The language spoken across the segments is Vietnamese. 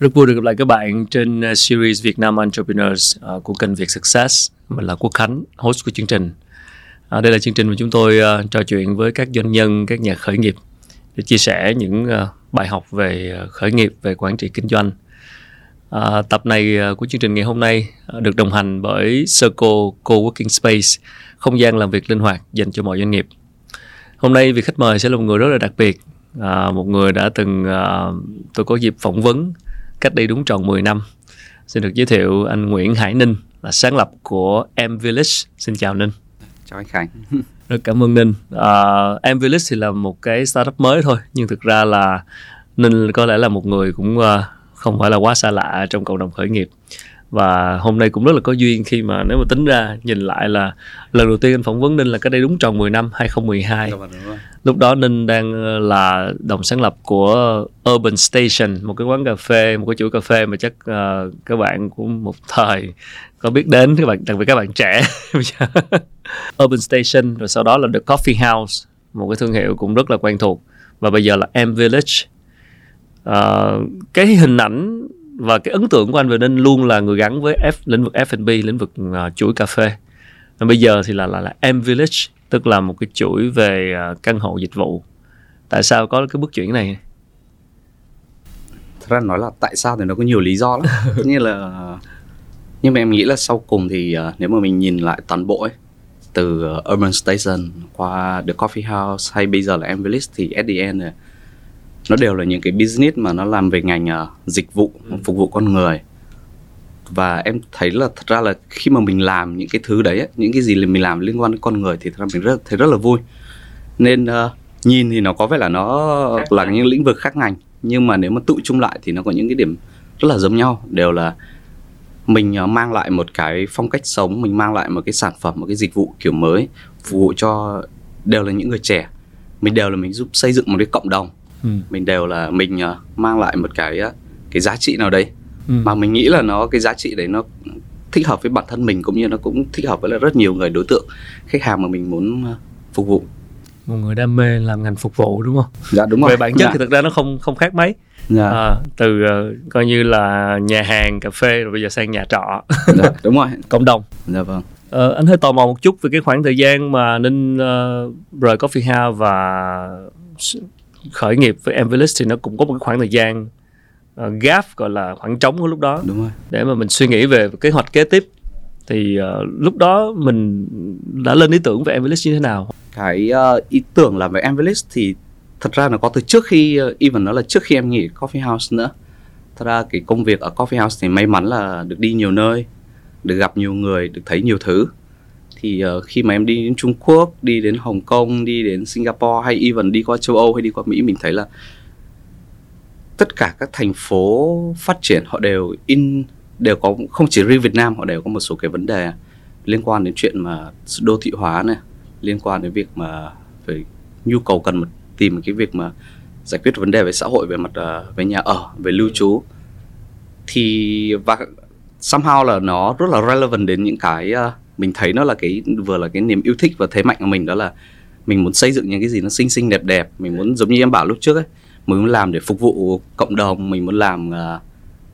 Rất vui được gặp lại các bạn trên à, series Việt Nam Entrepreneurs à, của kênh Việt Success. Mình là Quốc Khánh, host của chương trình. À, đây là chương trình mà chúng tôi uh, trò chuyện với các doanh nhân, các nhà khởi nghiệp để chia sẻ những uh, bài học về khởi nghiệp, về quản trị kinh doanh. Tập này uh, của chương trình ngày hôm nay uh, được đồng hành bởi Circle Co-working Space, không gian làm việc linh hoạt dành cho mọi doanh nghiệp. Hôm nay vị khách mời sẽ là một người rất là đặc biệt, một người đã từng tôi có dịp phỏng vấn cách đây đúng tròn 10 năm. Xin được giới thiệu anh Nguyễn Hải Ninh là sáng lập của M Village. Xin chào Ninh. Chào anh Khánh. Rất cảm ơn Ninh. Uh, M Village thì là một cái startup mới thôi, nhưng thực ra là Ninh có lẽ là một người cũng uh, không phải là quá xa lạ trong cộng đồng khởi nghiệp và hôm nay cũng rất là có duyên khi mà nếu mà tính ra nhìn lại là lần đầu tiên anh phỏng vấn Ninh là cách đây đúng tròn 10 năm 2012 đúng rồi. lúc đó Ninh đang ờ, là đồng sáng lập của Urban Station một cái quán cà phê một cái chuỗi cà phê mà chắc uh, các bạn cũng một thời có biết đến các bạn đặc biệt các bạn trẻ. Urban Station rồi sau đó là The Coffee House một cái thương hiệu cũng rất là quen thuộc. Và bây giờ là M Village. Uh, cái hình ảnh và cái ấn tượng của anh về Ninh luôn là người gắn với F, lĩnh vực F&B lĩnh vực uh, chuỗi cà phê. Và bây giờ thì là là là M Village tức là một cái chuỗi về uh, căn hộ dịch vụ. Tại sao có cái bước chuyển này? Thật ra nói là tại sao thì nó có nhiều lý do lắm. Nhiên là nhưng mà em nghĩ là sau cùng thì uh, nếu mà mình nhìn lại toàn bộ ấy từ uh, Urban Station qua The Coffee House hay bây giờ là M Village thì at the end nó đều là những cái business mà nó làm về ngành uh, dịch vụ ừ. phục vụ con người. Và em thấy là thật ra là khi mà mình làm những cái thứ đấy ấy, những cái gì mình làm liên quan đến con người thì thật ra mình rất thấy rất là vui. Nên uh, nhìn thì nó có vẻ là nó là những lĩnh vực khác ngành nhưng mà nếu mà tụ chung lại thì nó có những cái điểm rất là giống nhau. Đều là mình uh, mang lại một cái phong cách sống mình mang lại một cái sản phẩm một cái dịch vụ kiểu mới phục vụ cho đều là những người trẻ. Mình đều là mình giúp xây dựng một cái cộng đồng ừ. mình đều là mình uh, mang lại một cái uh, cái giá trị nào đấy ừ. mà mình nghĩ là nó cái giá trị đấy nó thích hợp với bản thân mình cũng như nó cũng thích hợp với là rất nhiều người đối tượng khách hàng mà mình muốn uh, phục vụ một người đam mê làm ngành phục vụ đúng không? Dạ đúng rồi. Về bản chất dạ. thì thực ra nó không không khác mấy. Dạ. À, từ uh, coi như là nhà hàng cà phê rồi bây giờ sang nhà trọ. Dạ, đúng rồi. Cộng đồng. Dạ vâng. Ờ, anh hơi tò mò một chút về cái khoảng thời gian mà Ninh uh, rời Coffee House và khởi nghiệp với Envelis thì nó cũng có một cái khoảng thời gian uh, gap gọi là khoảng trống của lúc đó. Đúng rồi. Để mà mình suy nghĩ về kế hoạch kế tiếp thì uh, lúc đó mình đã lên ý tưởng về Envelis như thế nào? Cái uh, ý tưởng làm về Envelis thì thật ra nó có từ trước khi uh, even nó là trước khi em nghỉ coffee house nữa. Thật ra cái công việc ở coffee house thì may mắn là được đi nhiều nơi được gặp nhiều người được thấy nhiều thứ thì uh, khi mà em đi đến Trung Quốc, đi đến Hồng Kông, đi đến Singapore hay even đi qua châu Âu hay đi qua Mỹ mình thấy là tất cả các thành phố phát triển họ đều in đều có không chỉ riêng Việt Nam họ đều có một số cái vấn đề liên quan đến chuyện mà đô thị hóa này, liên quan đến việc mà phải nhu cầu cần một tìm cái việc mà giải quyết vấn đề về xã hội về mặt uh, về nhà ở, về lưu trú. Thì và somehow là nó rất là relevant đến những cái uh, mình thấy nó là cái vừa là cái niềm yêu thích và thế mạnh của mình đó là mình muốn xây dựng những cái gì nó xinh xinh đẹp đẹp. Mình muốn giống như em bảo lúc trước ấy mình muốn làm để phục vụ cộng đồng mình muốn làm uh,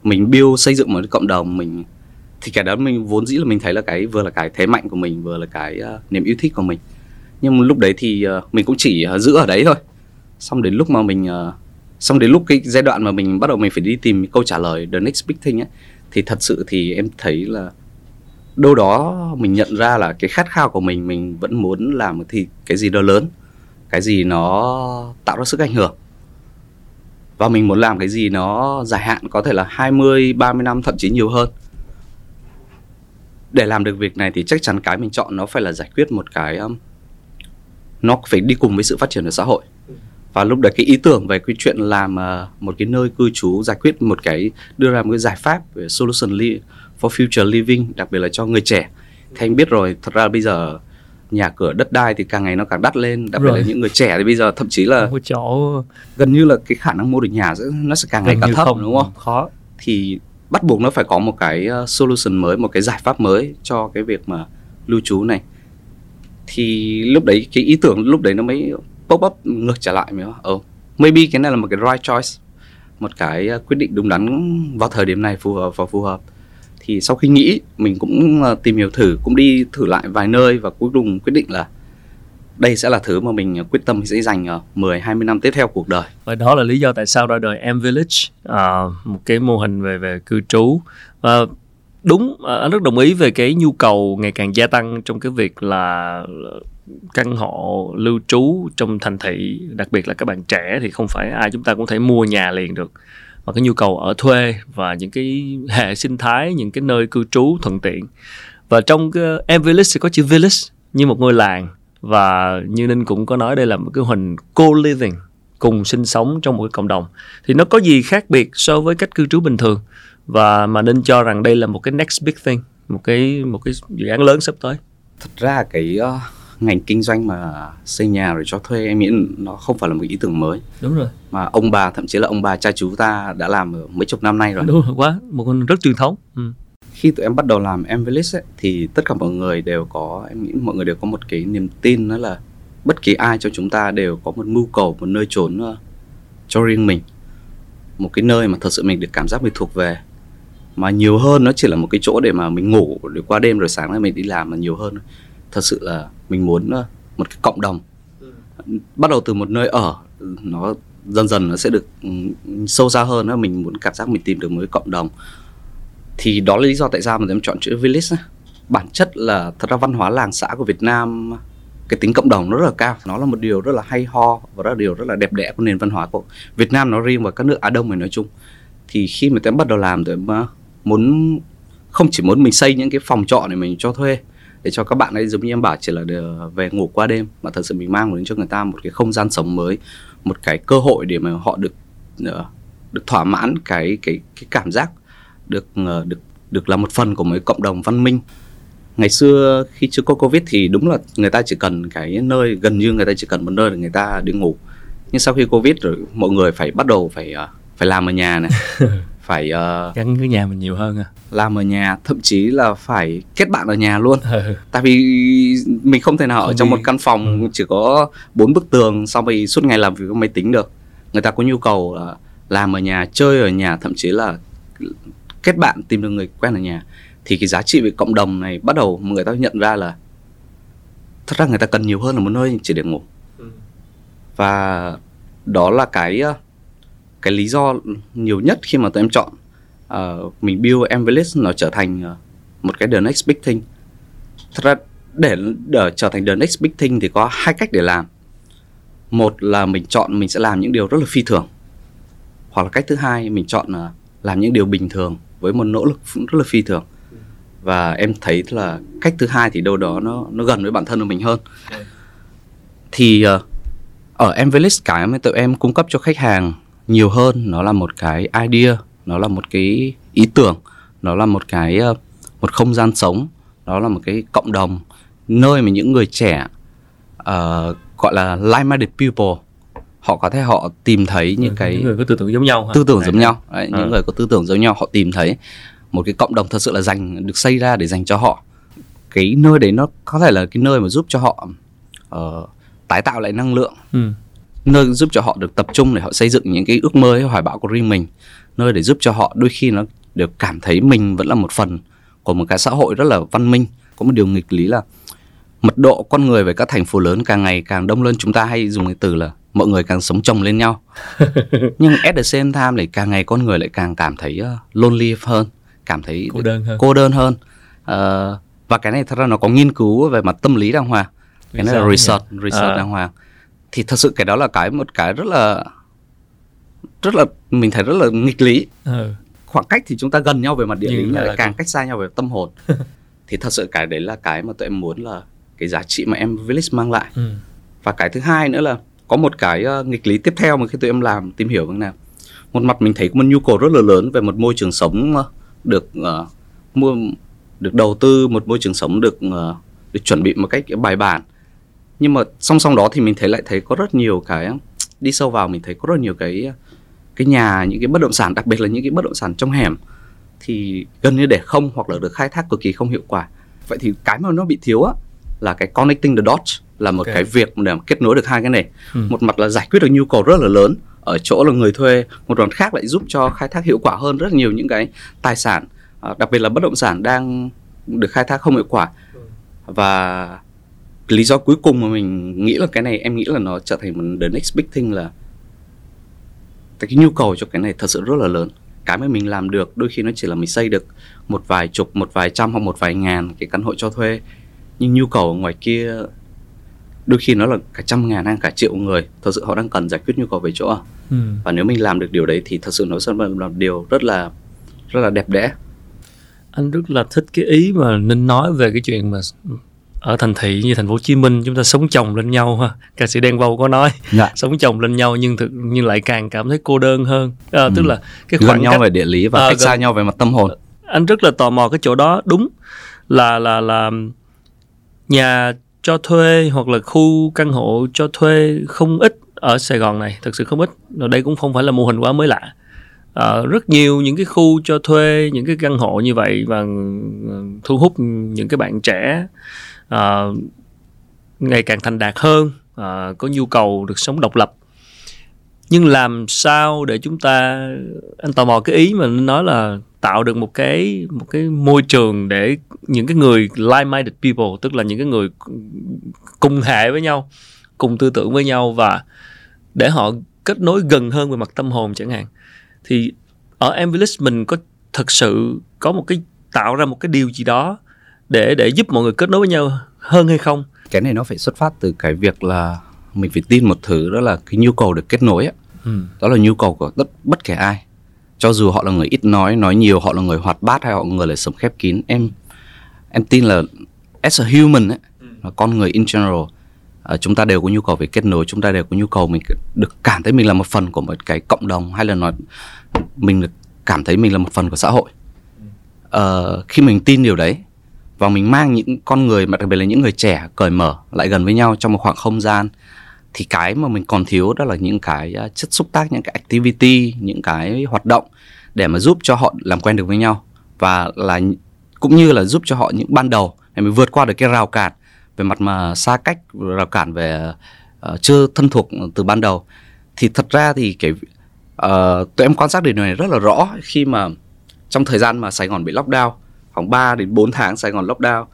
mình build xây dựng một cái cộng đồng. Mình thì cái đó mình vốn dĩ là mình thấy là cái vừa là cái thế mạnh của mình vừa là cái uh, niềm yêu thích của mình. Nhưng lúc đấy thì uh, mình cũng chỉ uh, giữ ở đấy thôi. Xong đến lúc mà mình uh, xong đến lúc cái giai đoạn mà mình bắt đầu mình phải đi tìm câu trả lời the next big thing ấy thì thật sự thì em thấy là đâu đó mình nhận ra là cái khát khao của mình mình vẫn muốn làm thì cái gì đó lớn cái gì nó tạo ra sức ảnh hưởng. Và mình muốn làm cái gì nó dài hạn có thể là 20, 30 năm thậm chí nhiều hơn. Để làm được việc này thì chắc chắn cái mình chọn nó phải là giải quyết một cái um, nó phải đi cùng với sự phát triển của xã hội. Và lúc đấy cái ý tưởng về cái chuyện làm uh, một cái nơi cư trú giải quyết một cái đưa ra một cái giải pháp về solution for future living đặc biệt là cho người trẻ. Thì anh biết rồi thật ra bây giờ nhà cửa đất đai thì càng ngày nó càng đắt lên đặc biệt là những người trẻ thì bây giờ thậm chí là chỗ gần như là cái khả năng mua được nhà nó sẽ càng ngày càng thấp không, đúng không? khó. Thì bắt buộc nó phải có một cái uh, solution mới một cái giải pháp mới cho cái việc mà lưu trú này. Thì lúc đấy cái ý tưởng lúc đấy nó mới pop up ngược trở lại mới oh, maybe cái này là một cái right choice một cái ờ, quyết định đúng đắn vào thời điểm này phù hợp và phù hợp thì sau khi nghĩ mình cũng ờ, tìm hiểu thử cũng đi thử lại vài nơi và cuối cùng quyết định là đây sẽ là thứ mà mình ờ, quyết tâm sẽ dành ờ, 10 20 năm tiếp theo cuộc đời. Và đó là lý do tại sao ra đời M Village, à, một cái mô hình về về cư trú. Và đúng anh rất đồng ý về cái nhu cầu ngày càng gia tăng trong cái việc là căn hộ lưu trú trong thành thị đặc biệt là các bạn trẻ thì không phải ai chúng ta cũng thể mua nhà liền được và cái nhu cầu ở thuê và những cái hệ sinh thái những cái nơi cư trú thuận tiện. Và trong cái em Village thì có chữ village như một ngôi làng. Và như ninh cũng có nói đây là một cái hình co-living cùng sinh sống trong một cái cộng đồng. Thì nó có gì khác biệt so với cách cư trú bình thường? Và mà ninh cho rằng đây là một cái next big thing một cái một cái dự án lớn sắp tới. Thật ra cái uh, ngành kinh doanh mà xây nhà rồi cho thuê em nghĩ nó không phải là một ý tưởng mới. Đúng rồi. Mà ông bà thậm chí là ông bà cha chú ta đã làm ở mấy chục năm nay rồi. Đúng rồi quá một con rất truyền thống. Ừ. khi tụi em bắt đầu làm em Village ấy, thì tất cả mọi người đều có em nghĩ mọi người đều có một cái niềm tin đó là bất kỳ ai trong chúng ta đều có một mưu cầu một nơi trốn uh, cho riêng mình. Một cái nơi mà thật sự mình được cảm giác mình thuộc về. Mà nhiều hơn nó chỉ là một cái chỗ để mà mình ngủ để qua đêm rồi sáng nay mình đi làm mà nhiều hơn thật sự là mình muốn ờ, một cái cộng đồng. Ừ. bắt đầu từ một nơi ở nó dần dần nó sẽ được ừ, sâu xa hơn đó mình muốn cảm giác mình tìm được một cái cộng đồng. Thì đó là lý do tại sao mà em chọn chữ village bản chất là thật ra văn hóa làng xã của Việt Nam cái tính cộng đồng nó rất là cao. Nó là một điều rất là hay ho và đó là điều rất là đẹp đẽ của nền văn hóa của Việt Nam nó riêng và các nước Á Đông này nói chung. Thì khi mà em bắt đầu làm thì mà muốn không chỉ muốn mình xây những cái phòng trọ này mình cho thuê để cho các bạn ấy giống như em bảo chỉ là về ngủ qua đêm mà thật sự mình mang đến cho người ta một cái không gian sống mới, một cái cơ hội để mà họ được ờ, được thỏa mãn cái cái cái cảm giác được ờ, được được là một phần của một cộng đồng văn minh. Ngày xưa khi chưa có covid thì đúng là người ta chỉ cần cái nơi, gần như người ta chỉ cần một nơi để người ta đi ngủ. Nhưng sau khi covid rồi mọi người phải bắt đầu phải ờ, phải làm ở nhà này. phải uh, gắn với nhà mình nhiều hơn à làm ở nhà thậm chí là phải kết bạn ở nhà luôn ừ. tại vì mình không thể nào không ở trong đi. một căn phòng ừ. chỉ có bốn bức tường xong rồi suốt ngày làm việc với máy tính được người ta có nhu cầu là làm ở nhà chơi ở nhà thậm chí là kết bạn tìm được người quen ở nhà thì cái giá trị về cộng đồng này bắt đầu người ta nhận ra là thật ra người ta cần nhiều hơn là một nơi chỉ để ngủ ừ. và đó là cái cái lý do nhiều nhất khi mà tụi em chọn uh, mình build Envelist nó trở thành uh, một cái the next big thing. Thật ra để để trở thành the next big thing thì có hai cách để làm. Một là mình chọn mình sẽ làm những điều rất là phi thường hoặc là cách thứ hai mình chọn là làm những điều bình thường với một nỗ lực rất là phi thường. Và em thấy là cách thứ hai thì đâu đó nó nó gần với bản thân của mình hơn. Thì uh, ở Envelist cái mà tụi em cung cấp cho khách hàng nhiều hơn. Nó là một cái idea nó là một cái ý tưởng nó là một cái ờ, một không gian sống đó là một cái cộng đồng nơi mà những người trẻ uh, gọi là like-minded people họ có thể họ tìm thấy những ừ, cái những người có tư tưởng giống nhau hả? tư tưởng giống nhau. Đấy, à. những người có tư tưởng giống nhau họ tìm thấy một cái cộng đồng thật sự là dành được xây ra để dành cho họ. Cái nơi đấy nó có thể là cái nơi mà giúp cho họ uh, tái tạo lại năng lượng. Ừ nơi giúp cho họ được tập trung để họ xây dựng những cái ước mơ hay hoài bão của riêng mình. Nơi để giúp cho họ đôi khi nó được cảm thấy mình vẫn là một phần của một cái xã hội rất là văn minh. Có một điều nghịch lý là mật độ con người về các thành phố lớn càng ngày càng đông lên. Chúng ta hay dùng cái từ là mọi người càng sống chồng lên nhau. Nhưng at the same time lại càng ngày con người lại càng cảm thấy uh, lonely hơn cảm thấy cô đơn hơn. cô đơn hơn. Uh, và cái này thật ra nó có nghiên cứu về mặt tâm lý đàng hoàng. Cái này là research research à. đàng hoàng thì thật sự cái đó là cái một cái rất là rất là mình thấy rất là nghịch lý. Ừ. khoảng cách thì chúng ta gần nhau về mặt địa lý nhưng lại càng cách xa nhau về tâm hồn. Thì thật sự cái đấy là cái mà tụi em muốn là cái giá trị mà em village mang lại. Ừ. và cái thứ hai nữa là có một cái uh, nghịch lý tiếp theo mà khi tụi em làm tìm hiểu như nào. Một mặt mình thấy có một nhu cầu rất là lớn về một môi trường sống uh, được uh, mua được đầu tư một môi trường sống được uh, được chuẩn bị một cách bài bản nhưng mà song song đó thì mình thấy lại thấy có rất nhiều cái đi sâu vào mình thấy có rất nhiều cái cái nhà những cái bất động sản đặc biệt là những cái bất động sản trong hẻm thì gần như để không hoặc là được khai thác cực kỳ không hiệu quả vậy thì cái mà nó bị thiếu á là cái connecting the dots là một okay. cái việc để kết nối được hai cái này ừ. một mặt là giải quyết được nhu cầu rất là lớn ở chỗ là người thuê một đoàn khác lại giúp cho khai thác hiệu quả hơn rất nhiều những cái tài sản uh, đặc biệt là bất động sản đang được khai thác không hiệu quả và lý do cuối cùng mà mình nghĩ là cái này em nghĩ là nó trở thành một the next big thing là cái nhu cầu cho cái này thật sự rất là lớn. Cái mà mình làm được đôi khi nó chỉ là mình xây được một vài chục một vài trăm hoặc một vài ngàn cái căn hộ cho thuê. Nhưng nhu cầu ở ngoài kia đôi khi nó là cả trăm ngàn hay cả triệu người. Thật sự họ đang cần giải quyết nhu cầu về chỗ ở. Ừ. và nếu mình làm được điều đấy thì thật sự nó sẽ là một điều rất là rất là đẹp đẽ. Anh rất là thích cái ý mà ninh nói về cái chuyện mà ở thành thị như thành phố Hồ Chí Minh chúng ta sống chồng lên nhau ha. Ca sĩ đen vâu có nói dạ. sống chồng lên nhau nhưng thực nhưng lại càng cảm thấy cô đơn hơn. À, ừ. tức là cái khoảng gần nhau cách, về địa lý và à, cách gần, xa nhau về mặt tâm hồn. Anh rất là tò mò cái chỗ đó. Đúng là là là nhà cho thuê hoặc là khu căn hộ cho thuê không ít ở Sài Gòn này thực sự không ít. Ở đây cũng không phải là mô hình quá mới lạ. À, rất nhiều những cái khu cho thuê những cái căn hộ như vậy và ừ, thu hút những cái bạn trẻ uh, ngày càng thành đạt hơn uh, có nhu cầu được sống độc lập. Nhưng làm sao để chúng ta anh tò mò cái ý mà nói là tạo được một cái một cái môi trường để những cái người like-minded people tức là những cái người cùng hệ với nhau cùng tư tưởng với nhau và để họ kết nối gần hơn về mặt tâm hồn chẳng hạn. Thì ở Envilis mình có thực sự có một cái tạo ra một cái điều gì đó để để giúp mọi người kết nối với nhau hơn hay không cái này nó phải xuất phát từ cái việc là mình phải tin một thứ đó là cái nhu cầu được kết nối ấy. Ừ. đó là nhu cầu của tất bất kể ai cho dù họ là người ít nói nói nhiều họ là người hoạt bát hay họ là người là sống khép kín em em tin là as a human ấy, ừ. là con người in general uh, chúng ta đều có nhu cầu về kết nối chúng ta đều có nhu cầu mình được cảm thấy mình là một phần của một cái cộng đồng hay là nói mình được cảm thấy mình là một phần của xã hội uh, khi mình tin điều đấy và mình mang những con người mà đặc biệt là những người trẻ cởi mở lại gần với nhau trong một khoảng không gian. Thì cái mà mình còn thiếu đó là những cái à, chất xúc tác những cái activity những cái hoạt động để mà giúp cho họ làm quen được với nhau. Và là cũng như là giúp cho họ những ban đầu để mình vượt qua được cái rào cản về mặt mà xa cách rào cản về uh, chưa thân thuộc từ ban đầu. Thì thật ra thì cái uh, tụi em quan sát điều này rất là rõ khi mà trong thời gian mà Sài Gòn bị lockdown khoảng 3 đến 4 tháng Sài Gòn lockdown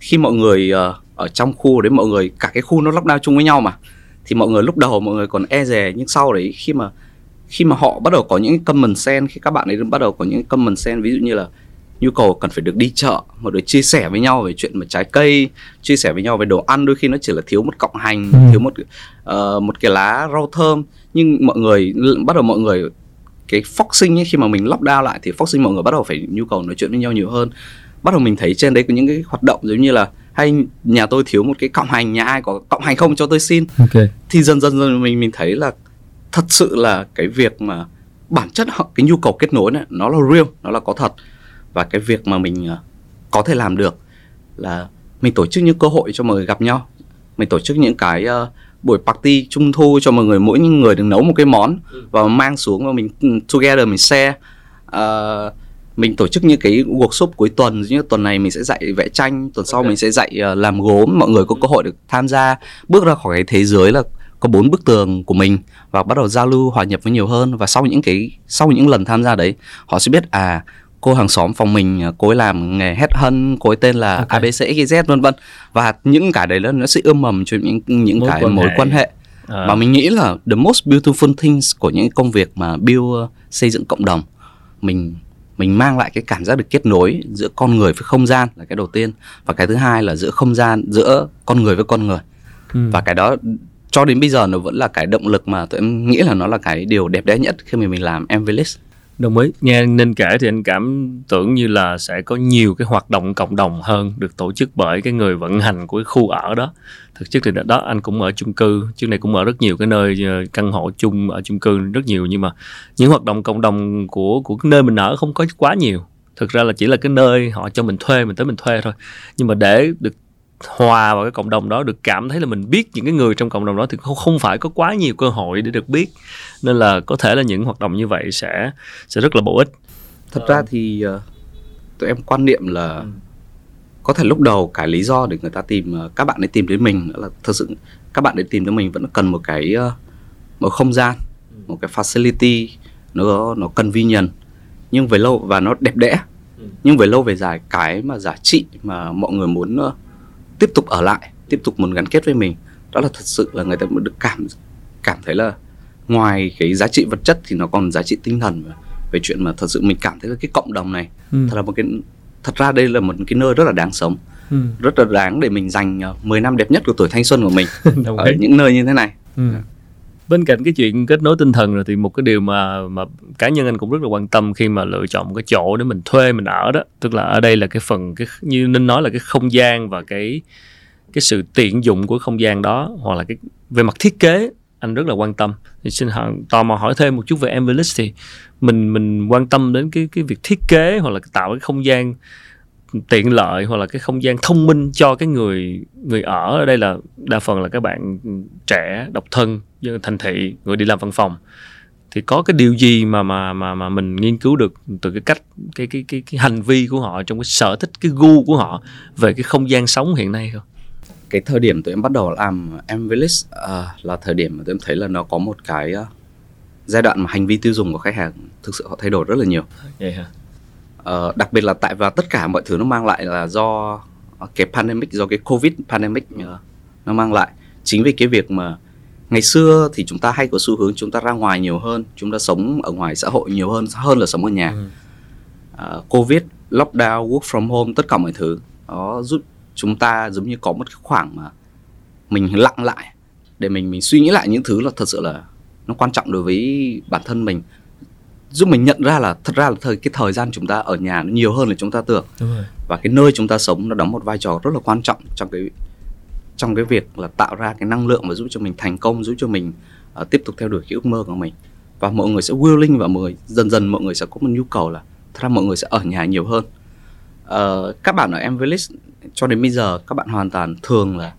khi mọi người uh, ở trong khu đấy mọi người cả cái khu nó lockdown chung với nhau mà thì mọi người lúc đầu mọi người còn e dè nhưng sau đấy khi mà khi mà họ bắt đầu có những common sense khi các bạn ấy bắt đầu có những common sense ví dụ như là nhu cầu cần phải được đi chợ một đứa chia sẻ với nhau về chuyện mà trái cây chia sẻ với nhau về đồ ăn đôi khi nó chỉ là thiếu một cọng hành ừ. thiếu một uh, một cái lá rau thơm nhưng mọi người bắt đầu mọi người cái foxing ấy, khi mà mình lockdown lại thì foxing mọi người bắt đầu phải nhu cầu nói chuyện với nhau nhiều hơn. Bắt đầu mình thấy trên đấy có những cái hoạt động giống như là hay nhà tôi thiếu một cái cọng hành nhà ai có cọng hành không cho tôi xin. Okay. thì dần dần dần mình mình thấy là thật sự là cái việc mà bản chất họ cái nhu cầu kết nối này nó là real nó là có thật. Và cái việc mà mình ờ, có thể làm được là mình tổ chức những cơ hội cho mọi người gặp nhau. Mình tổ chức những cái uh, buổi party trung thu cho mọi người mỗi người được nấu một cái món ừ. và mang xuống và mình ừ, together mình share. Uh, mình tổ chức những cái workshop cuối tuần như tuần này mình sẽ dạy vẽ tranh tuần sau mình sẽ dạy uh, làm gốm. Mọi người có cơ hội được tham gia. Bước ra khỏi cái thế giới là có bốn bức tường của mình và bắt đầu giao lưu hòa nhập với nhiều hơn. Và sau những cái sau những lần tham gia đấy họ sẽ biết à cô hàng xóm phòng mình à, cô ấy làm nghề hết hân cô ấy tên là okay. abc xyz vân vân và những cái đấy nó sẽ ươm mầm cho những những mối cái quan mối hệ. quan hệ à. và mình nghĩ là the most beautiful things của những công việc mà build uh, xây dựng cộng đồng mình mình mang lại cái cảm giác được kết nối giữa con người với không gian là cái đầu tiên và cái thứ hai là giữa không gian giữa con người với con người ừ. và cái đó cho đến bây giờ nó vẫn là cái động lực mà tụi em nghĩ là nó là cái điều đẹp đẽ nhất khi mà mình làm Envelis đồng ý. Nghe nên kể thì anh cảm tưởng như là sẽ có nhiều cái hoạt động cộng đồng hơn được tổ chức bởi cái người vận hành của cái khu ở đó. Thực chất thì đó anh cũng ở chung cư. Trước này cũng ở rất nhiều cái nơi ờ, căn hộ chung ở chung cư rất nhiều nhưng mà những hoạt động cộng đồng của của cái nơi mình ở không có quá nhiều. Thực ra là chỉ là cái nơi họ cho mình thuê, mình tới mình thuê thôi. Nhưng mà để được hòa vào cái cộng đồng đó được cảm thấy là mình biết những cái người trong cộng đồng đó thì không không phải có quá nhiều cơ hội để được biết nên là có thể là những hoạt động như vậy sẽ sẽ rất là bổ ích thật ra thì uh, tụi em quan niệm là ừ. có thể lúc đầu cái lý do để người ta tìm uh, các bạn ấy tìm đến mình là thật sự các bạn ấy tìm đến mình vẫn cần một cái uh, một không gian ừ. một cái facility nó nó convenient nhưng về lâu và nó đẹp đẽ Ừ. nhưng về lâu về dài cái mà giá trị mà mọi người muốn tiếp tục ở lại tiếp tục muốn gắn kết với mình đó là thật sự là người ta muốn được cảm cảm thấy là ngoài cái giá trị vật chất thì nó còn giá trị tinh thần về chuyện mà thật sự mình cảm thấy là cái cộng đồng này Ừ. thật là một cái thật ra đây là một cái nơi rất là đáng sống Ừ. rất là đáng để mình dành uh, 10 năm đẹp nhất của tuổi thanh xuân của mình ở những nơi như thế này Ừ bên cạnh cái chuyện kết nối tinh thần rồi thì một cái điều mà mà cá nhân anh cũng rất là quan tâm khi mà lựa chọn một cái chỗ để mình thuê mình ở đó. Tức là ở đây là cái phần cái như nên nói là cái không gian và cái cái sự tiện dụng của không gian đó hoặc là cái về mặt thiết kế anh rất là quan tâm. Thì xin hỏi, tò mò hỏi thêm một chút về Envelis thì mình mình quan tâm đến cái cái việc thiết kế hoặc là tạo cái không gian tiện lợi hoặc là cái không gian thông minh cho cái người người ở. Ở đây là đa phần là các bạn trẻ độc thân thành thị người đi làm văn phòng thì có cái điều gì mà mà mà mà mình nghiên cứu được từ cái cách cái cái cái cái hành vi của họ trong cái sở thích cái gu của họ về cái không gian sống hiện nay không? cái thời điểm tụi em bắt đầu làm em Village à, là thời điểm mà tụi em thấy là nó có một cái à, giai đoạn mà hành vi tiêu dùng của khách hàng thực sự họ thay đổi rất là nhiều Vậy hả? Ờ, đặc biệt là tại và tất cả mọi thứ nó mang lại là do cái pandemic do cái covid pandemic ờ, nó mang lại chính vì cái việc mà ngày xưa thì chúng ta hay có xu hướng chúng ta ra ngoài nhiều hơn chúng ta sống ở ngoài xã hội nhiều hơn hơn là sống ở nhà Ừ. Ờ, covid lockdown work from home tất cả mọi thứ nó giúp chúng ta giống như có một cái khoảng mà mình lặng lại để mình mình suy nghĩ lại những thứ là thật sự là nó quan trọng đối với bản thân mình giúp mình nhận ra là thật ra là thời cái thời gian chúng ta ở nhà nó nhiều hơn là chúng ta tưởng Đúng rồi. và cái nơi chúng ta sống nó đóng một vai trò rất là quan trọng trong cái trong cái việc là tạo ra cái năng lượng và giúp cho mình thành công giúp cho mình uh, tiếp tục theo đuổi cái ước mơ của mình và mọi người sẽ willing và mọi người dần dần mọi người sẽ có một nhu cầu là thật ra mọi người sẽ ở nhà nhiều hơn Ờ, các bạn ở em Village cho đến bây giờ các bạn hoàn toàn thường là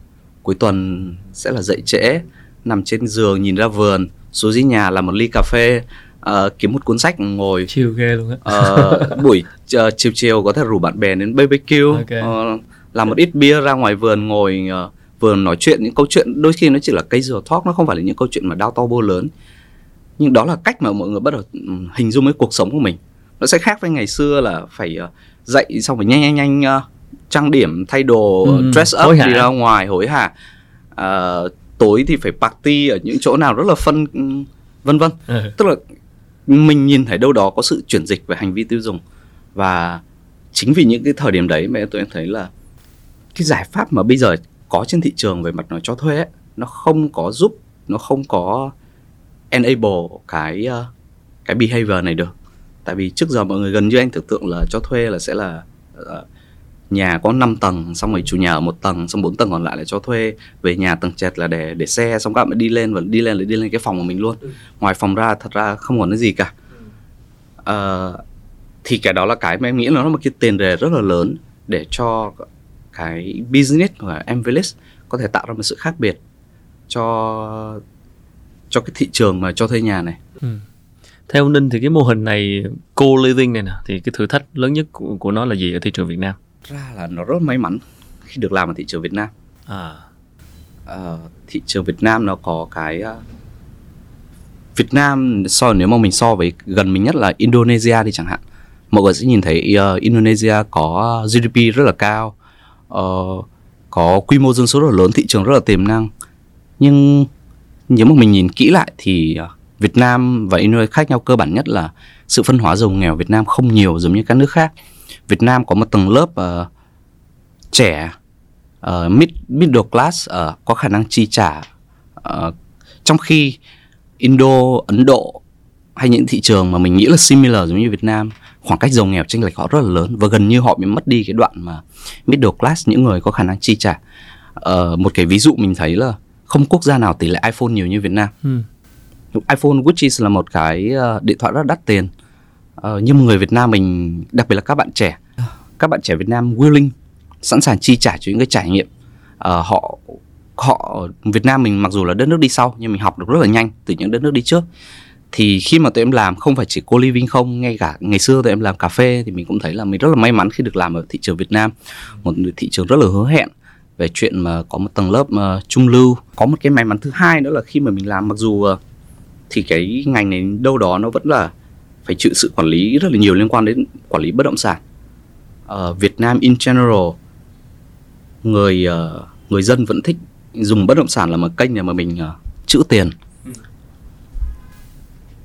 cuối tuần sẽ là dậy trễ nằm trên giường nhìn ra vườn xuống dưới nhà làm một ly cà phê ờ, kiếm một cuốn sách ngồi Chiều ghê luôn á. Ờ, buổi ờ, chiều chiều có thể rủ bạn bè đến BBQ Ok. ờ, làm một ít bia ra ngoài vườn ngồi ờ, vườn nói chuyện những câu chuyện đôi khi nó chỉ là casual talk nó không phải là những câu chuyện mà đao to bô lớn. Nhưng đó là cách mà mọi người bắt đầu hình dung cái cuộc sống của mình. Nó sẽ khác với ngày xưa là phải ờ, dậy xong phải nhanh nhanh nhanh ờ, trang điểm thay đồ Ừ, dress up đi ra ngoài hối hả? Ờ, tối thì phải party ở những chỗ nào rất là phân vân vân. Ừ. tức là mình nhìn thấy đâu đó có sự chuyển dịch về hành vi tiêu dùng. Và chính vì những cái thời điểm đấy mà em thấy là cái giải pháp mà bây giờ có trên thị trường về mặt nói cho thuê ấy, nó không có giúp nó không có enable cái ờ, cái behavior này được. Tại vì trước giờ mọi người gần như anh tưởng tượng là cho thuê là sẽ là ờ, nhà có 5 tầng xong rồi chủ nhà ở một tầng xong bốn tầng còn lại là cho thuê. Về nhà tầng trệt là để để xe xong các bạn đi lên và đi lên là đi lên cái phòng của mình luôn. Ngoài phòng ra thật ra không còn cái gì cả. Ờ, thì cái đó là cái mà em nghĩ nó là một cái tiền đề rất là lớn để cho cái business của Village có thể tạo ra một sự khác biệt cho cho cái thị trường mà cho thuê nhà này. Theo Ninh thì cái mô hình này co-living này nè thì cái thử thách lớn nhất của, của nó là gì ở thị trường Việt Nam? ra là nó rất may mắn khi được làm ở thị trường Việt Nam. À, Ờ, thị trường Việt Nam nó có cái ờ, Việt Nam so nếu mà mình so với gần mình nhất là Indonesia thì chẳng hạn. Mọi người sẽ nhìn thấy ờ, Indonesia có GDP rất là cao Ờ, có quy mô dân số rất là lớn thị trường rất là tiềm năng. Nhưng nếu mà mình nhìn kỹ lại thì à, Việt Nam và Indonesia khác nhau cơ bản nhất là sự phân hóa giàu nghèo Việt Nam không nhiều giống như các nước khác. Việt Nam có một tầng lớp uh, trẻ uh, mid middle class uh, có khả năng chi trả uh, trong khi Indo Ấn Độ hay những thị trường mà mình nghĩ là similar giống như Việt Nam khoảng cách giàu nghèo chênh lệch họ rất là lớn và gần như họ bị mất đi cái đoạn mà middle class những người có khả năng chi trả. Ờ, một cái ví dụ mình thấy là không quốc gia nào tỷ lệ iPhone nhiều như Việt Nam. Ừ. iPhone which is là một cái ờ, điện thoại rất đắt tiền. Ờ, nhưng người Việt Nam mình đặc biệt là các bạn trẻ các bạn trẻ Việt Nam willing sẵn sàng chi trả cho những cái trải nghiệm. Ờ, họ họ Việt Nam mình mặc dù là đất nước đi sau nhưng mình học được rất là nhanh từ những đất nước đi trước thì khi mà tụi em làm không phải chỉ cô living không ngay cả ngày xưa tụi em làm cà phê thì mình cũng thấy là mình rất là may mắn khi được làm ở thị trường Việt Nam. Một thị trường rất là hứa hẹn về chuyện mà có một tầng lớp uh, trung lưu. Có một cái may mắn thứ hai nữa là khi mà mình làm mặc dù uh, thì cái ngành này đâu đó nó vẫn là phải chịu sự quản lý rất là nhiều liên quan đến quản lý bất động sản. Ở Việt Nam in general người uh, người dân vẫn thích dùng bất động sản là một kênh để mà mình uh, trữ tiền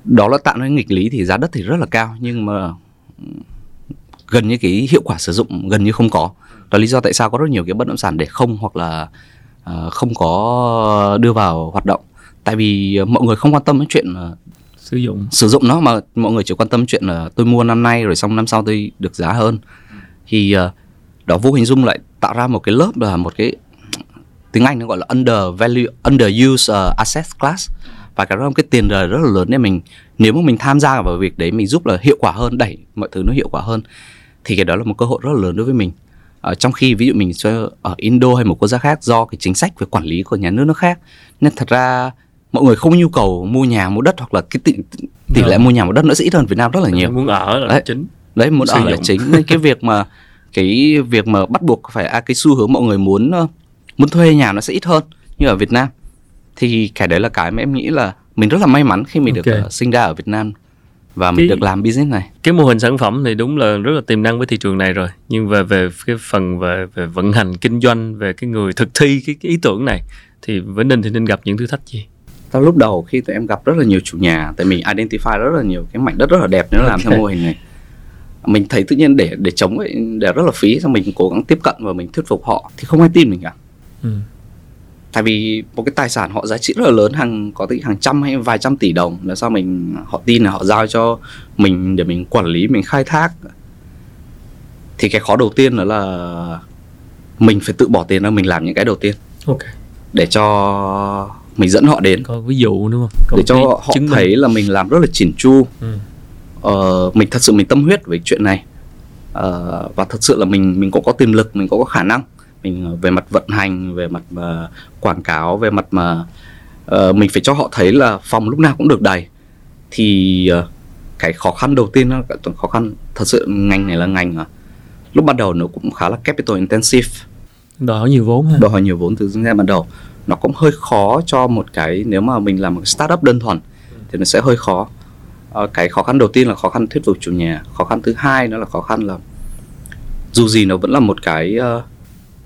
đó là tạo nên nghịch lý thì giá đất thì rất là cao nhưng mà gần như cái hiệu quả sử dụng gần như không có. Đó là lý do tại sao có rất nhiều cái bất động sản để không hoặc là uh, không có đưa vào hoạt động. Tại vì mọi người không quan tâm đến chuyện uh, sử dụng. sử dụng nó mà mọi người chỉ quan tâm chuyện là tôi mua năm nay rồi xong năm sau tôi được giá hơn. Thì uh, đó vô hình dung lại tạo ra một cái lớp là một cái tiếng Anh nó gọi là under value under use uh, asset class. Và cái đó cái tiền lời rất là lớn nên mình nếu mà mình tham gia vào việc đấy mình giúp là hiệu quả hơn đẩy mọi thứ nó hiệu quả hơn thì cái đó là một cơ hội rất là lớn đối với mình. Ở trong khi ví dụ mình ở Indo hay một quốc gia khác do cái chính sách về quản lý của nhà nước nó khác nên thật ra mọi người không nhu cầu mua nhà mua đất hoặc là cái tỷ, tỷ lệ dạ. mua nhà mua đất nó sẽ ít hơn Việt Nam rất là nhiều. muốn ở là đấy. chính. Đấy muốn ở là chính. Nên cái việc mà cái việc mà bắt buộc phải à, cái xu hướng mọi người muốn ờ, muốn thuê nhà nó sẽ ít hơn như ở Việt Nam thì cái đấy là cái mà em nghĩ là mình rất là may mắn khi mình okay. được uh, sinh ra ở Việt Nam và mình cái, được làm business này. Cái mô hình sản phẩm thì đúng là rất là tiềm năng với thị trường này rồi, nhưng về về cái phần về về vận hành kinh doanh về cái người thực thi cái, cái ý tưởng này thì với Ninh thì nên gặp những thử thách gì? Tao lúc đầu khi tụi em gặp rất là nhiều chủ nhà, tại mình identify rất là nhiều cái mảnh đất rất là đẹp nếu okay. làm theo mô hình này. Mình thấy tự nhiên để để chống ấy, để rất là phí, xong mình cố gắng tiếp cận và mình thuyết phục họ thì không ai tin mình cả. Ừ. Tại vì một cái tài sản họ giá trị rất là lớn hàng có tới hàng trăm hay vài trăm tỷ đồng là sao mình họ tin là họ giao cho mình để mình quản lý mình khai thác. Thì cái khó đầu tiên đó là mình phải tự bỏ tiền ra mình làm những cái đầu tiên. Ok. Để cho mình dẫn họ đến. Có ví dụ đúng không? Có để cho họ thấy minh. là mình làm rất là chỉn chu. Ừ. ờ, mình thật sự mình tâm huyết với chuyện này. Ờ, và thật sự là mình mình cũng có tiềm lực mình cũng có khả năng mình ờ, về mặt vận hành về mặt mà quảng cáo về mặt mà uh, mình phải cho họ thấy là phòng lúc nào cũng được đầy. Thì uh, cái khó khăn đầu tiên nó khó khăn thật sự ngành này là ngành uh, lúc ban đầu nó cũng khá là capital intensive. Đòi hỏi nhiều vốn ha. Đòi hỏi nhiều vốn từ giai ban đầu. Nó cũng hơi khó cho một cái nếu mà mình làm một startup đơn thuần thì nó sẽ hơi khó. Cái khó khăn đầu tiên là khó khăn thuyết phục chủ nhà. Khó khăn thứ hai nó là khó khăn là dù gì nó vẫn là một cái uh,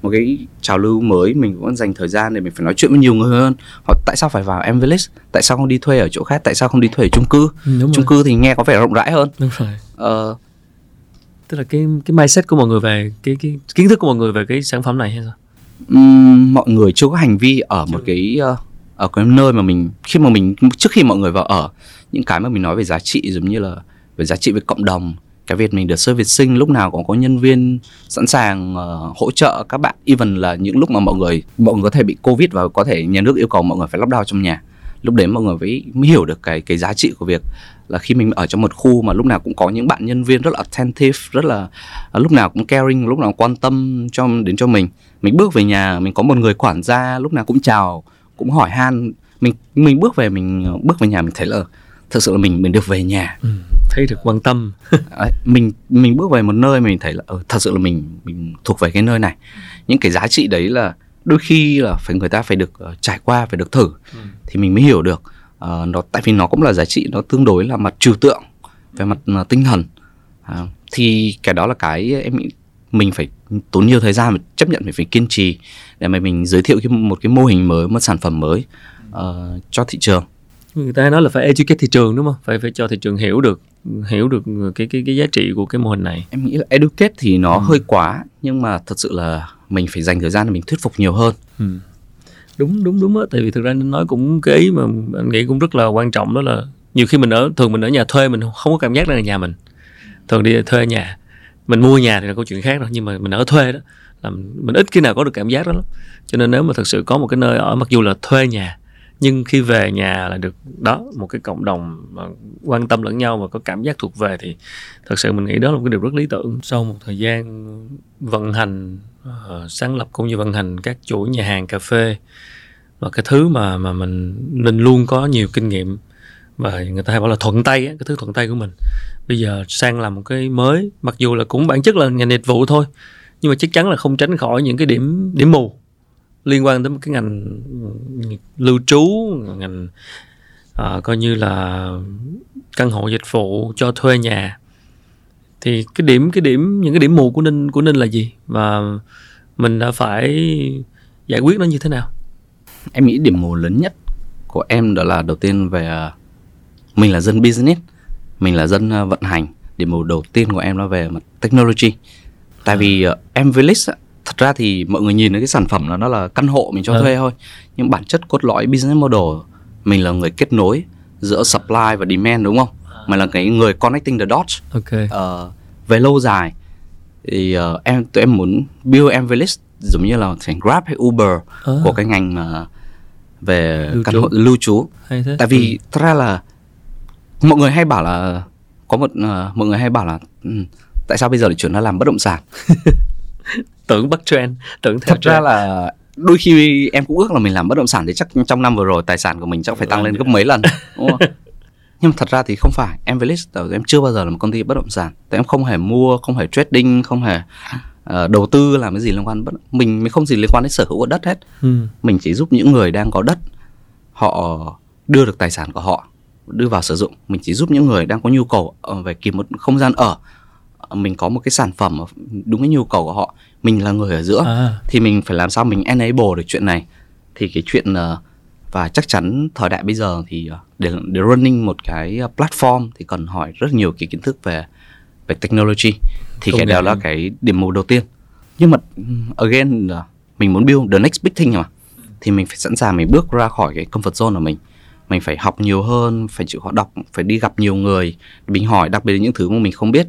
một cái trào lưu mới mình vẫn dành thời gian để mình phải nói chuyện với nhiều người hơn. Hoặc tại sao phải vào em village? Tại sao không đi thuê ở chỗ khác? Tại sao không đi thuê ở chung cư? Đúng chung cư thì nghe có vẻ rộng rãi hơn. Đúng rồi. Ờ, tức là cái cái mindset của mọi người về cái cái kiến thức của mọi người về cái sản phẩm này hay sao? Um, mọi người chưa có hành vi ở một cái uh, ở cái nơi mà mình khi mà mình trước khi mọi người vào ở những cái mà mình nói về giá trị giống như là về giá trị về cộng đồng cái việc mình được servicing lúc nào cũng có nhân viên sẵn sàng uh, hỗ trợ các bạn. Even là những lúc mà mọi người mọi người có thể bị covid và có thể nhà nước yêu cầu mọi người phải lockdown trong nhà. Lúc đấy mọi người mới, mới hiểu được cái cái giá trị của việc là khi mình ở trong một khu mà lúc nào cũng có những bạn nhân viên rất là attentive rất là à, lúc nào cũng caring lúc nào cũng quan tâm cho đến cho mình. Mình bước về nhà mình có một người quản gia lúc nào cũng chào cũng hỏi han. Mình mình bước về mình ờ, bước về nhà mình thấy là thực sự là mình mình được về nhà. Ừ, thấy được quan tâm. Mình mình bước về một nơi mình thấy là ừ, thật sự là mình mình thuộc về cái nơi này. Những cái giá trị đấy là đôi khi là phải người ta phải được uh, trải qua phải được thử ừ. thì mình mới hiểu được. Uh, nó tại vì nó cũng là giá trị nó tương đối là mặt trừu tượng về mặt uh, tinh thần. Uh, thì cái đó là cái em nghĩ mình phải tốn nhiều thời gian chấp nhận phải phải kiên trì để mà mình giới thiệu cái một cái mô hình mới một sản phẩm mới uh, cho thị trường người ta nói là phải educate thị trường đúng không? Phải phải cho thị trường hiểu được hiểu được cái cái cái giá trị của cái mô hình này. Em nghĩ là educate thì nó ừ. hơi quá nhưng mà thật sự là mình phải dành thời gian để mình thuyết phục nhiều hơn. Ừ. đúng đúng đúng á tại vì thực ra nên nói cũng cái ý mà anh nghĩ cũng rất là quan trọng đó là nhiều khi mình ở thường mình ở nhà thuê mình không có cảm giác đây là nhà mình. Thường đi thuê nhà mình mua nhà thì là câu chuyện khác rồi nhưng mà mình ở thuê đó là mình ít khi nào có được cảm giác đó lắm. Cho nên nếu mà thực sự có một cái nơi ở mặc dù là thuê nhà nhưng khi về nhà là được đó một cái cộng đồng mà quan tâm lẫn nhau và có cảm giác thuộc về thì thật sự mình nghĩ đó là một cái điều rất lý tưởng. Sau một thời gian vận hành uh, sáng lập cũng như vận hành các chuỗi nhà hàng cà phê và cái thứ mà mà mình nên luôn có nhiều kinh nghiệm và người ta hay bảo là thuận tay cái thứ thuận tay của mình. Bây giờ sang làm một cái mới mặc dù là cũng bản chất là ngành dịch vụ thôi nhưng mà chắc chắn là không tránh khỏi những cái điểm điểm mù liên quan đến cái ngành lưu trú ngành uh, coi như là căn hộ dịch vụ cho thuê nhà. Thì cái điểm cái điểm những cái điểm mù của ninh của ninh là gì? Và mình đã phải giải quyết nó như thế nào? Em nghĩ điểm mù lớn nhất của em đó là đầu tiên về ờ, mình là dân business mình là dân ờ, vận hành. Điểm mù đầu tiên của em nó về mặt technology. Tại vì uh, em Village thật ra thì mọi người nhìn thấy cái sản phẩm là nó là căn hộ mình cho Ừ. thuê thôi. Nhưng bản chất cốt lõi business model mình là người kết nối giữa supply và demand đúng không? Mình là cái người connecting the dots. Ok. Ờ, về lâu dài thì ờ, em tụi em muốn build Village giống như là thành Grab hay Uber À, của cái ngành mà về Lưu căn trú. hộ lưu trú. Hay thế. Tại vì thật ra là mọi người hay bảo là có một ờ, mọi người hay bảo là ừ, tại sao bây giờ lại chuyển ra làm bất động sản tưởng bắt trend tưởng theo thật ra trend. là đôi khi em cũng ước là mình làm bất động sản thì chắc trong năm vừa rồi tài sản của mình chắc phải tăng lên gấp mấy lần đúng không? nhưng mà thật ra thì không phải em Village ờ, em chưa bao giờ là một công ty bất động sản tại em không hề mua không hề trading không hề ờ, đầu tư làm cái gì liên quan bất mình mình không gì liên quan đến sở hữu của đất hết ừ. mình chỉ giúp những người đang có đất họ đưa được tài sản của họ đưa vào sử dụng mình chỉ giúp những người đang có nhu cầu ờ, về kiếm một không gian ở mình có một cái sản phẩm đúng cái nhu cầu của họ mình là người ở giữa à. thì mình phải làm sao mình enable được chuyện này. Thì cái chuyện ờ, và chắc chắn thời đại bây giờ thì ờ, để để running một cái ờ, platform thì cần hỏi rất nhiều cái kiến thức về về technology. Thì Công cái đó là cái điểm mù đầu tiên. Nhưng mà ừm, again là mình muốn build the next big thing mà. Thì mình phải sẵn sàng mình bước ra khỏi cái comfort zone của mình. Mình phải học nhiều hơn phải chịu khó đọc phải đi gặp nhiều người mình hỏi đặc biệt là những thứ mà mình không biết.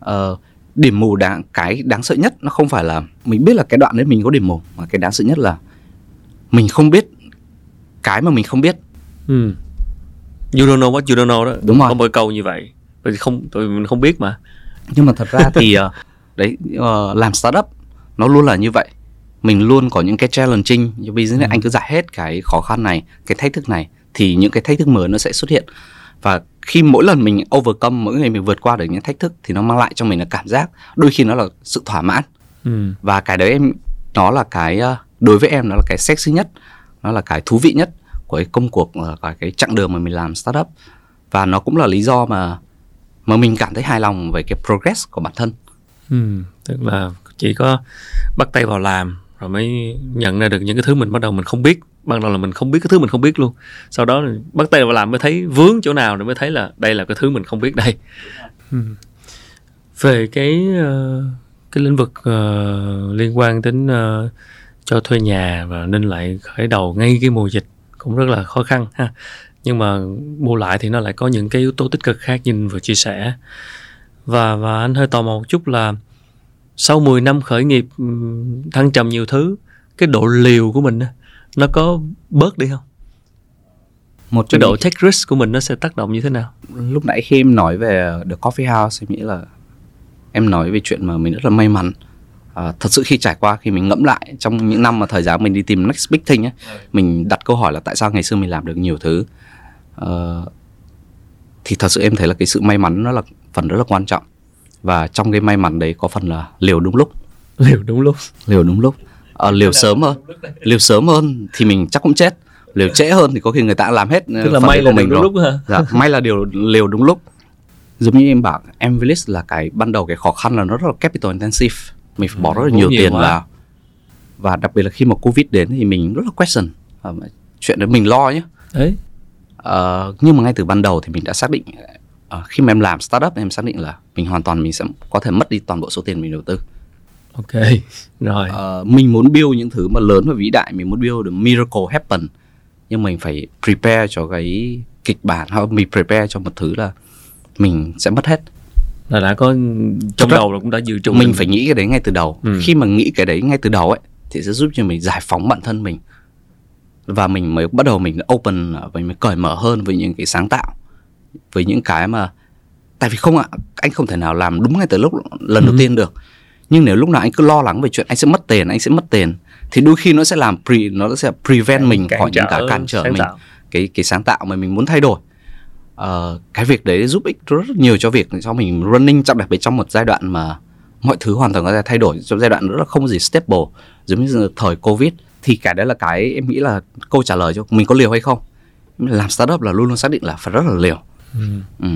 Ờ, điểm mù đáng cái đáng sợ nhất nó không phải là mình biết là cái đoạn đấy mình có điểm mù mà cái đáng sợ nhất là mình không biết cái mà mình không biết ừ. you don't know what you don't know đó Đúng rồi. có một câu như vậy vì không tụi mình không biết mà nhưng mà thật ra thì ờ, đấy ờ, làm startup nó luôn là như vậy mình luôn có những cái challenging như business Ừ. anh cứ giải hết cái khó khăn này cái thách thức này thì những cái thách thức mới nó sẽ xuất hiện và khi mỗi lần mình overcome mỗi ngày mình vượt qua được những thách thức thì nó mang lại cho mình là cảm giác đôi khi nó là sự thỏa mãn ừ. và cái đấy em nó là cái ờ, đối với em nó là cái sexy nhất nó là cái thú vị nhất của cái công cuộc ờ, cái cái chặng đường mà mình làm startup và nó cũng là lý do mà mà mình cảm thấy hài lòng về cái progress của bản thân Ừ. tức là chỉ có bắt tay vào làm rồi mới nhận ra được những cái thứ mình bắt đầu mình không biết ban đầu là mình không biết cái thứ mình không biết luôn. Sau đó bắt tay vào làm mới thấy vướng chỗ nào rồi mới thấy là đây là cái thứ mình không biết đây. Ừ. về cái ờ, cái lĩnh vực ờ, liên quan đến ờ, cho thuê nhà và nên lại khởi đầu ngay cái mùa dịch cũng rất là khó khăn ha. Nhưng mà bù lại thì nó lại có những cái yếu tố tích cực khác như anh vừa chia sẻ. Và và anh hơi tò mò một chút là sau 10 năm khởi nghiệp thăng trầm nhiều thứ cái độ liều của mình á, nó có bớt đi không? Một cái độ take risk của mình nó sẽ tác động như thế nào? Lúc nãy khi em nói về the coffee house em nghĩ là em nói về chuyện mà mình rất là may mắn. À, thật sự khi trải qua khi mình ngẫm lại trong những năm mà thời gian mình đi tìm next big thing ấy, mình đặt câu hỏi là tại sao ngày xưa mình làm được nhiều thứ. Ờ, thì thật sự em thấy là cái sự may mắn nó là phần rất là quan trọng. Và trong cái may mắn đấy có phần là liều đúng lúc. Liều đúng lúc. Liều đúng lúc Ờ, liều sớm hơn. liều sớm hơn thì mình chắc cũng chết. Liều trễ hơn thì có khi người ta làm hết tức là may là của mình đúng rồi. lúc hả? Dạ may là điều liều đúng lúc. Giống như em bảo em Village là cái ban đầu cái khó khăn là nó rất là capital intensive. Mình phải bỏ rất là vốn nhiều nhiều tiền quá. vào. Và đặc biệt là khi mà covid đến thì mình rất là question Ờ, chuyện đấy mình lo nhé đấy. Ờ, nhưng mà ngay từ ban đầu thì mình đã xác định ờ, khi mà em làm startup em xác định là mình hoàn toàn mình sẽ có thể mất đi toàn bộ số tiền mình đầu tư ok. Rồi. Ờ, mình muốn build những thứ mà lớn và vĩ đại mình muốn build được miracle happen. Nhưng mình phải prepare cho cái kịch bản hoặc mình prepare cho một thứ là mình sẽ mất hết. Là đã có trong ra- đầu là cũng đã dự trù mình phải nghĩ cái đấy ngay từ đầu. Ừ. khi mà nghĩ cái đấy ngay từ đầu ấy thì sẽ giúp cho mình giải phóng bản thân mình. Và mình mới bắt đầu mình open và mình cởi mở hơn với những cái sáng tạo. Với những cái mà tại vì không ạ anh không thể nào làm đúng ngay từ lúc lần đầu Ừ. tiên được nhưng nếu lúc nào anh cứ lo lắng về chuyện anh sẽ mất tiền anh sẽ mất tiền thì đôi khi nó sẽ làm pre nó sẽ prevent mình khỏi những cái cản trở mình tạo. cái cái sáng tạo mà mình muốn thay đổi Ờ, cái việc đấy giúp ích rất nhiều cho việc cho mình running trong đặc biệt trong một giai đoạn mà mọi thứ hoàn toàn có thể thay đổi trong giai đoạn rất là không gì stable giống như thời covid thì cái đấy là cái em nghĩ là câu trả lời cho mình có liều hay không làm startup là luôn luôn xác định là phải rất là liều ừ. ừ.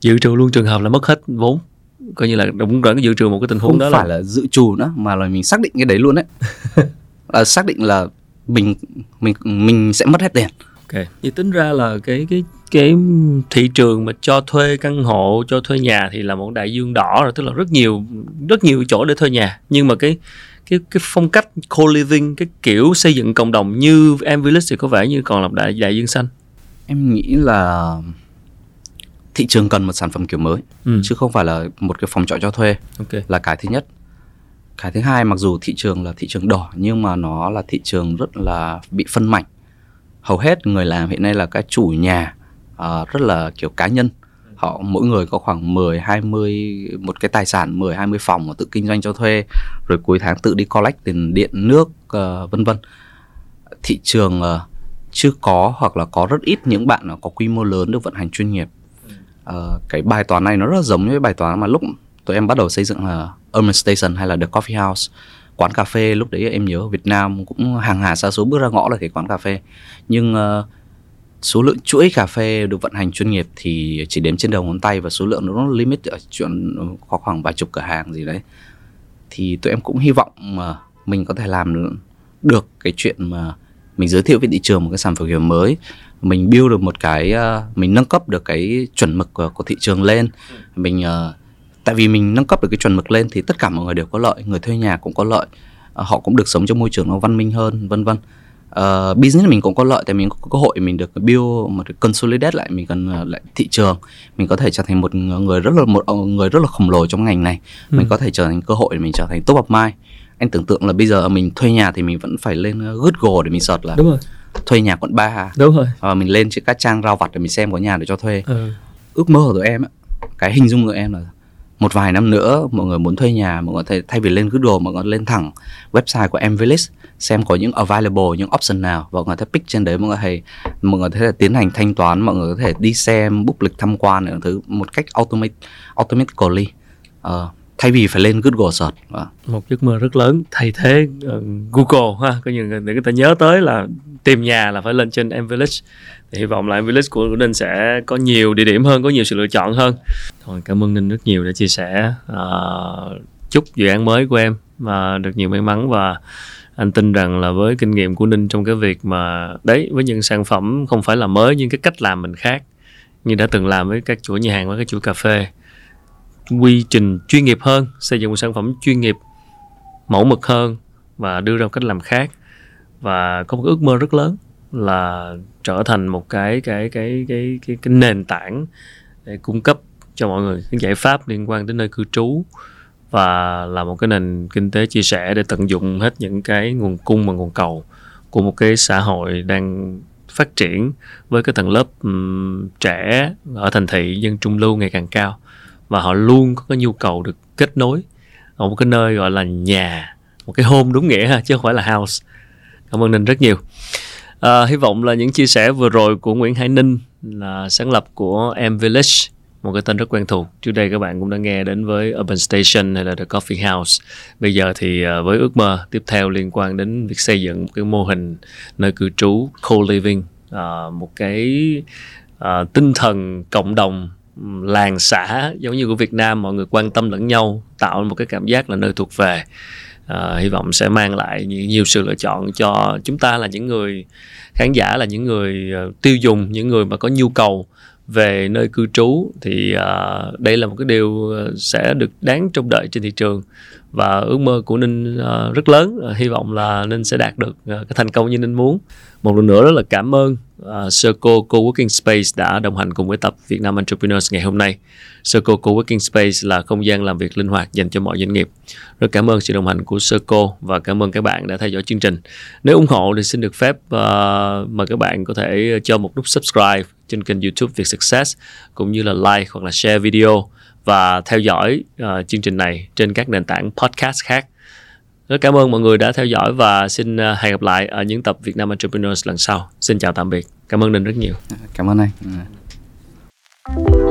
dự trù luôn trường hợp là mất hết vốn coi như là đúng cái dự trù một cái tình huống không đó phải là là dự trù nữa mà là mình xác định cái đấy luôn đấy. Là xác định là mình mình mình sẽ mất hết tiền. Ok vậy tính ra là cái cái cái thị trường mà cho thuê căn hộ cho thuê nhà thì là một đại dương đỏ rồi tức là rất nhiều rất nhiều chỗ để thuê nhà. Nhưng mà cái cái cái phong cách co-living cái kiểu xây dựng cộng đồng như em Village thì có vẻ như còn là đại đại dương xanh. Em nghĩ là thị trường cần một sản phẩm kiểu mới ừ. chứ không phải là một cái phòng trọ cho thuê. Ok. Là cái thứ nhất. Cái thứ hai mặc dù thị trường là thị trường đỏ nhưng mà nó là thị trường rất là bị phân mảnh. Hầu hết người làm hiện nay là các chủ nhà uh, rất là kiểu cá nhân. Họ mỗi người có khoảng 10 20 một cái tài sản 10 20 phòng mà tự kinh doanh cho thuê rồi cuối tháng tự đi collect tiền điện nước uh, vân vân. Thị trường uh, chưa có hoặc là có rất ít những bạn có quy mô lớn được vận hành chuyên nghiệp uh, cái bài toán này nó rất giống với bài toán mà lúc tụi em bắt đầu xây dựng là Urban Station hay là The Coffee House quán cà phê. Lúc đấy em nhớ Việt Nam cũng hàng hà xa số bước ra ngõ là cái quán cà phê. Nhưng uh, số lượng chuỗi cà phê được vận hành chuyên nghiệp thì chỉ đếm trên đầu ngón tay và số lượng nó limit ở chuyện có khoảng vài chục cửa hàng gì đấy. Thì tụi em cũng hy vọng mà mình có thể làm được cái chuyện mà mình giới thiệu với thị trường một cái sản phẩm kiểu mới mình build được một cái uh, mình nâng cấp được cái chuẩn mực của, của thị trường lên. Mình uh, tại vì mình nâng cấp được cái chuẩn mực lên thì tất cả mọi người đều có lợi người thuê nhà cũng có lợi uh, họ cũng được sống trong môi trường nó văn minh hơn vân vân. Uh, business mình cũng có lợi tại mình có cơ hội mình được build một cái consolidate lại mình cần uh, lại thị trường. Mình có thể trở thành một người rất là một người rất là khổng lồ trong ngành này. Ừ. mình có thể trở thành cơ hội để mình trở thành top of mind. Anh tưởng tượng là bây giờ mình thuê nhà thì mình vẫn phải lên Google để mình search là đúng rồi thuê nhà quận 3 đúng rồi. Và mình lên trên các trang rao vặt để mình xem có nhà để cho thuê. Ừ. ước mơ của tụi em á cái hình dung của em là một vài năm nữa mọi người muốn thuê nhà mọi người thay, thay vì lên Google mọi người lên thẳng website của Mvillage xem có những available những option nào và mọi người thể pick trên đấy mọi người hay mọi người có thể tiến hành thanh toán mọi người có thể đi xem book lịch tham quan những thứ một cách automate automatically. Uh, thay vì phải lên Google search à. Vâng. một giấc mơ rất lớn. Thay thế uh, Google ha có những người người ta nhớ tới là tìm nhà là phải lên trên Mvillage thì hy vọng là Mvillage của Ninh sẽ có nhiều địa điểm hơn có nhiều sự lựa chọn hơn. Thôi cảm ơn Ninh rất nhiều đã chia sẻ ờ, uh, chúc dự án mới của em mà được nhiều may mắn. Và anh tin rằng là với kinh nghiệm của Ninh trong cái việc mà đấy với những sản phẩm không phải là mới nhưng cái cách làm mình khác như đã từng làm với các chuỗi nhà hàng với các chuỗi cà phê quy trình chuyên nghiệp hơn xây dựng một sản phẩm chuyên nghiệp mẫu mực hơn và đưa ra một cách làm khác. Và có một ước mơ rất lớn là trở thành một cái cái cái cái cái, cái nền tảng để cung cấp cho mọi người những giải pháp liên quan đến nơi cư trú và là một cái nền kinh tế chia sẻ để tận dụng hết những cái nguồn cung và nguồn cầu của một cái xã hội đang phát triển với cái tầng lớp um, trẻ ở thành thị dân trung lưu ngày càng cao và họ luôn có cái nhu cầu được kết nối ở một cái nơi gọi là nhà một cái home đúng nghĩa ha chứ không phải là house. Cảm ơn ninh rất nhiều. À, hy vọng là những chia sẻ vừa rồi của nguyễn hải ninh là sáng lập của M village một cái tên rất quen thuộc. Trước đây các bạn cũng đã nghe đến với Urban Station hay là The Coffee House. Bây giờ thì à, với ước mơ tiếp theo liên quan đến việc xây dựng một cái mô hình nơi cư trú co-living à, một cái à, tinh thần cộng đồng làng xã giống như của Việt Nam mọi người quan tâm lẫn nhau tạo một cái cảm giác là nơi thuộc về. À, hy vọng sẽ mang lại nhiều, nhiều sự lựa chọn cho chúng ta là những người khán giả là những người ờ, tiêu dùng những người mà có nhu cầu về nơi cư trú. Thì uh, đây là một cái điều sẽ được đáng trông đợi trên thị trường và ước mơ của ninh uh, rất lớn uh, hy vọng là ninh sẽ đạt được uh, cái thành công như ninh muốn một lần nữa rất là cảm ơn uh, Circle Co-working Space đã đồng hành cùng với tập Việt Nam Entrepreneurs ngày hôm nay. Circle Co-working Space là không gian làm việc linh hoạt dành cho mọi doanh nghiệp. Rất cảm ơn sự đồng hành của Circle và cảm ơn các bạn đã theo dõi chương trình. Nếu ủng hộ thì xin được phép uh, mời các bạn có thể cho một nút subscribe trên kênh YouTube Việt Success cũng như là like hoặc là share video và theo dõi uh, chương trình này trên các nền tảng podcast khác. Rất cảm ơn mọi người đã theo dõi và xin uh, hẹn gặp lại ở những tập Việt Nam Entrepreneurs lần sau. Xin chào tạm biệt. Cảm ơn Đình rất nhiều. Cảm ơn anh. Ừ.